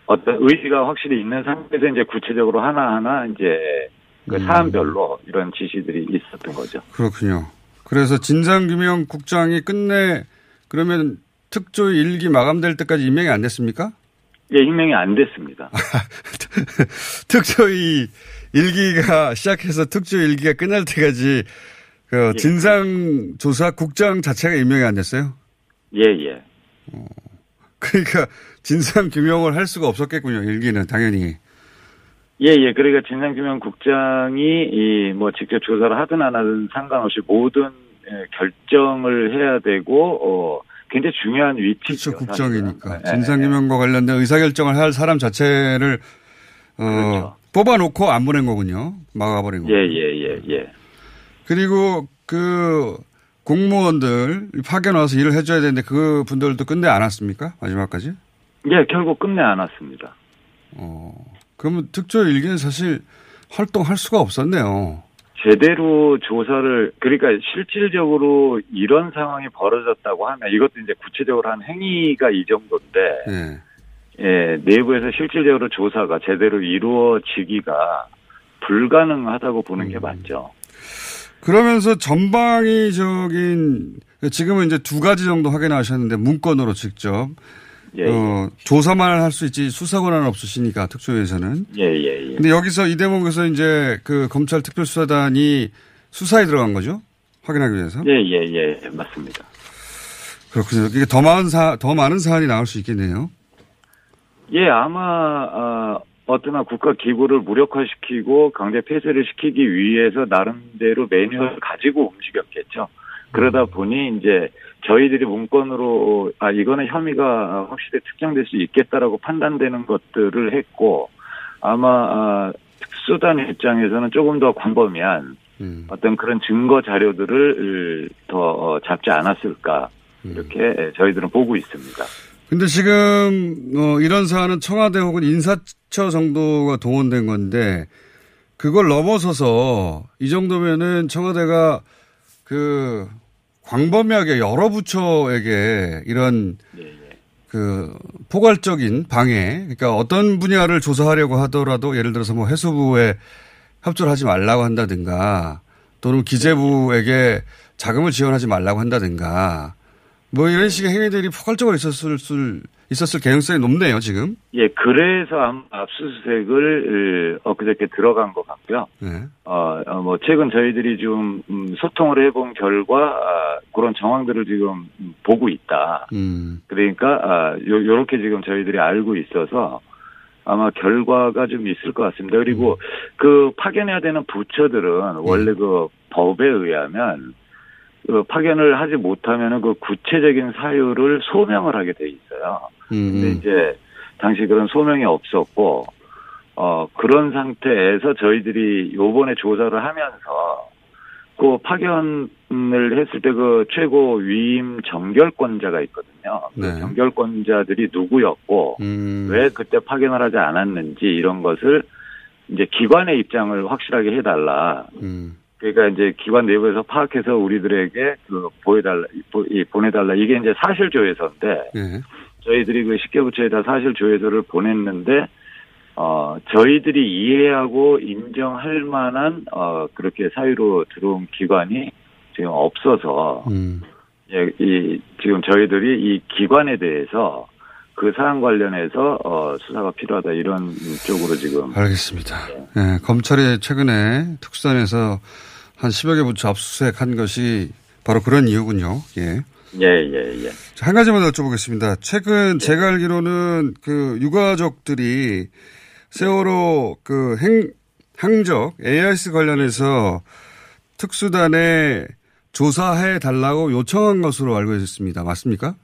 어떤 의지가 확실히 있는 상태에서 이제 구체적으로 하나하나 이제 그 사안별로 이런 지시들이 있었던 거죠. 그렇군요. 그래서 진상규명 국장이 끝내 그러면 특조위 일기 마감될 때까지 임명이 안 됐습니까? 예, 임명이 안 됐습니다. 특조위 일기가 시작해서 특조위 일기가 끝날 때까지 그 진상조사 국장 자체가 임명이 안 됐어요? 예, 예. 그러니까 진상규명을 할 수가 없었겠군요. 일기는 당연히. 예, 예. 그러니까 진상규명 국장이 이 뭐 직접 조사를 하든 안 하든 상관없이 모든 예, 결정을 해야 되고 어 굉장히 중요한 위치죠. 그렇죠. 국정이니까. 사실은. 예, 진상규명과 관련된 의사결정을 할 사람 자체를 어, 뽑아놓고 안 보낸 거군요. 막아버린 거. 예, 예, 예, 예. 그리고 그 공무원들 파견 와서 일을 해줘야 되는데 그 분들도 끝내 안 왔습니까? 마지막까지? 예, 결국 끝내 안 왔습니다. 어, 그러면 특조 일기는 사실 활동할 수가 없었네요. 제대로 조사를 그러니까 실질적으로 이런 상황이 벌어졌다고 하면 이것도 이제 구체적으로 한 행위가 이 정도인데 예. 예, 내부에서 실질적으로 조사가 제대로 이루어지기가 불가능하다고 보는 음. 게 맞죠. 그러면서 전방위적인 지금은 이제 두 가지 정도 확인하셨는데 문건으로 직접 예, 어, 조사만 할 수 있지 수사 권한은 없으시니까 특조위에서는. 예, 예, 예. 근데 여기서 이 대목에서 이제 그 검찰 특별수사단이 수사에 들어간 거죠? 확인하기 위해서. 예, 예, 예, 맞습니다. 그렇군요. 이게 더 많은 사, 더 많은 사안이 나올 수 있겠네요. 예, 아마 어, 어떤 한 국가 기구를 무력화시키고 강제 폐쇄를 시키기 위해서 나름대로 매뉴얼을 가지고 움직였겠죠. 그러다 보니 이제 저희들이 문건으로 아 이거는 혐의가 확실히 특정될 수 있겠다라고 판단되는 것들을 했고 아마 아, 특수단 입장에서는 조금 더 광범위한 어떤 그런 증거 자료들을 더 어, 잡지 않았을까 이렇게 저희들은 보고 있습니다. 근데 지금 어, 이런 사안은 청와대 혹은 인사처 정도가 동원된 건데 그걸 넘어서서 이 정도면은 청와대가 그 광범위하게 여러 부처에게 이런 그 포괄적인 방해, 그러니까 어떤 분야를 조사하려고 하더라도 예를 들어서 뭐 해수부에 협조를 하지 말라고 한다든가 또는 기재부에게 자금을 지원하지 말라고 한다든가 뭐 이런 식의 행위들이 포괄적으로 있었을 수, 있었을 개연성이 높네요 지금. 예, 그래서 압수수색을 어, 엊그저께 들어간 것 같고요. 네. 어, 어, 뭐, 최근 저희들이 좀, 음, 소통을 해본 결과, 아, 그런 정황들을 지금 음, 보고 있다. 음. 그러니까, 아, 요, 요렇게 지금 저희들이 알고 있어서 아마 결과가 좀 있을 것 같습니다. 그리고 그 파견해야 되는 부처들은 원래 그 법에 의하면 그 파견을 하지 못하면은 그 구체적인 사유를 소명을 하게 돼 있어요. 근데 이제 당시 그런 소명이 없었고 어 그런 상태에서 저희들이 요번에 조사를 하면서 그 파견을 했을 때 그 최고 위임 정결권자가 있거든요. 그 네. 정결권자들이 누구였고 왜 그때 파견을 하지 않았는지 이런 것을 이제 기관의 입장을 확실하게 해달라. 그러니까 이제 기관 내부에서 파악해서 우리들에게 그 보여달라, 보- 보내달라. 이게 이제 사실 조회서인데 네. 저희들이 그 식계부처에다 사실 조회서를 보냈는데 어 저희들이 이해하고 인정할 만한 어 그렇게 사유로 들어온 기관이 지금 없어서 예, 이 지금 저희들이 이 기관에 대해서 그 사안 관련해서 어 수사가 필요하다 이런 쪽으로 지금 알겠습니다. 예, 검찰이 최근에 특수단에서 한 10여 개 부처 압수수색한 것이 바로 그런 이유군요. 예. 예, 예, 예. 자, 한 가지만 더 여쭤보겠습니다. 최근 제가 알기로는 그 유가족들이 세월호 그 행, 항적 AIS 관련해서 특수단에 조사해 달라고 요청한 것으로 알고 있습니다. 맞습니까?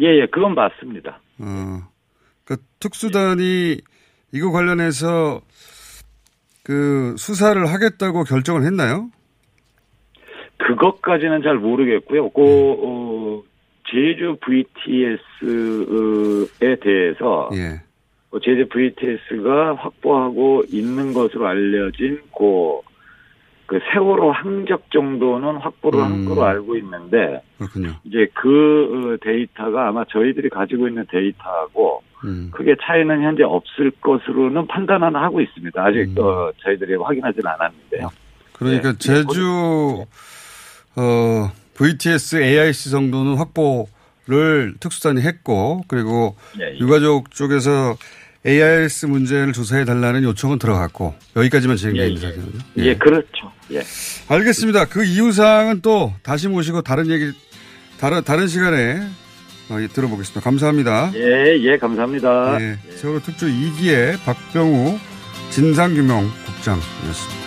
예, 예, 그건 맞습니다. 어, 그 특수단이 이거 관련해서 그 수사를 하겠다고 결정을 했나요? 그것까지는 잘 모르겠고요. 그, 어, 제주 VTS에 대해서 예. 어, 제주 VTS가 확보하고 있는 것으로 알려진 그, 그 세월호 항적 정도는 확보를 한 음. 거로 알고 있는데 그렇군요. 이제 그 어, 데이터가 아마 저희들이 가지고 있는 데이터하고 음. 크게 차이는 현재 없을 것으로는 판단은 하고 있습니다. 아직 음. 어, 저희들이 확인하지는 않았는데요. 그러니까 네. 제주 어 VTS AIC 정도는 확보를 특수단이 했고 그리고 예, 예. 유가족 쪽에서 AIS 문제를 조사해 달라는 요청은 들어갔고 여기까지만 진행되어 있는 상태거든요. 예, 그렇죠. 예. 알겠습니다. 그 이유 사항은 또 다시 모시고 다른 얘기 다른 다른 시간에 어, 예, 들어보겠습니다. 감사합니다. 예, 예, 감사합니다. 예, 세월호 특조 2기의 박병우 진상규명 국장이었습니다.